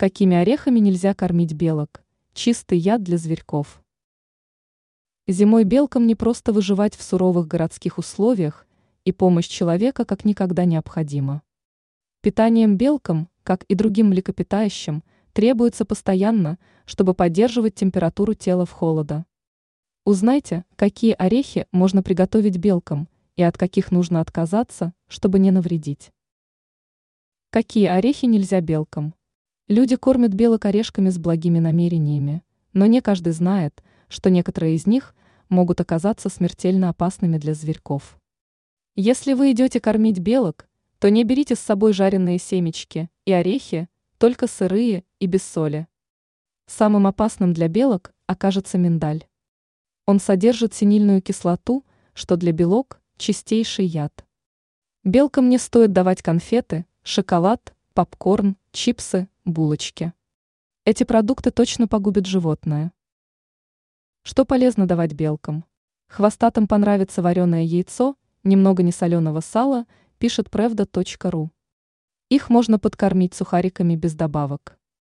Какими орехами нельзя кормить белок? Чистый яд для зверьков. Зимой белкам не просто выживать в суровых городских условиях, и помощь человека как никогда необходима. Питанием белкам, как и другим млекопитающим, требуется постоянно, чтобы поддерживать температуру тела в холода. Узнайте, какие орехи можно приготовить белкам и от каких нужно отказаться, чтобы не навредить. Какие орехи нельзя белкам? Люди кормят белок орешками с благими намерениями, но не каждый знает, что некоторые из них могут оказаться смертельно опасными для зверьков. Если вы идете кормить белок, то не берите с собой жареные семечки и орехи, только сырые и без соли. Самым опасным для белок окажется миндаль. Он содержит синильную кислоту, что для белок – чистейший яд. Белкам не стоит давать конфеты, шоколад, попкорн, чипсы, булочки. Эти продукты точно погубят животное. Что полезно давать белкам? Хвостатым понравится вареное яйцо, немного несоленого сала, пишет правда.ру. Их можно подкормить сухариками без добавок.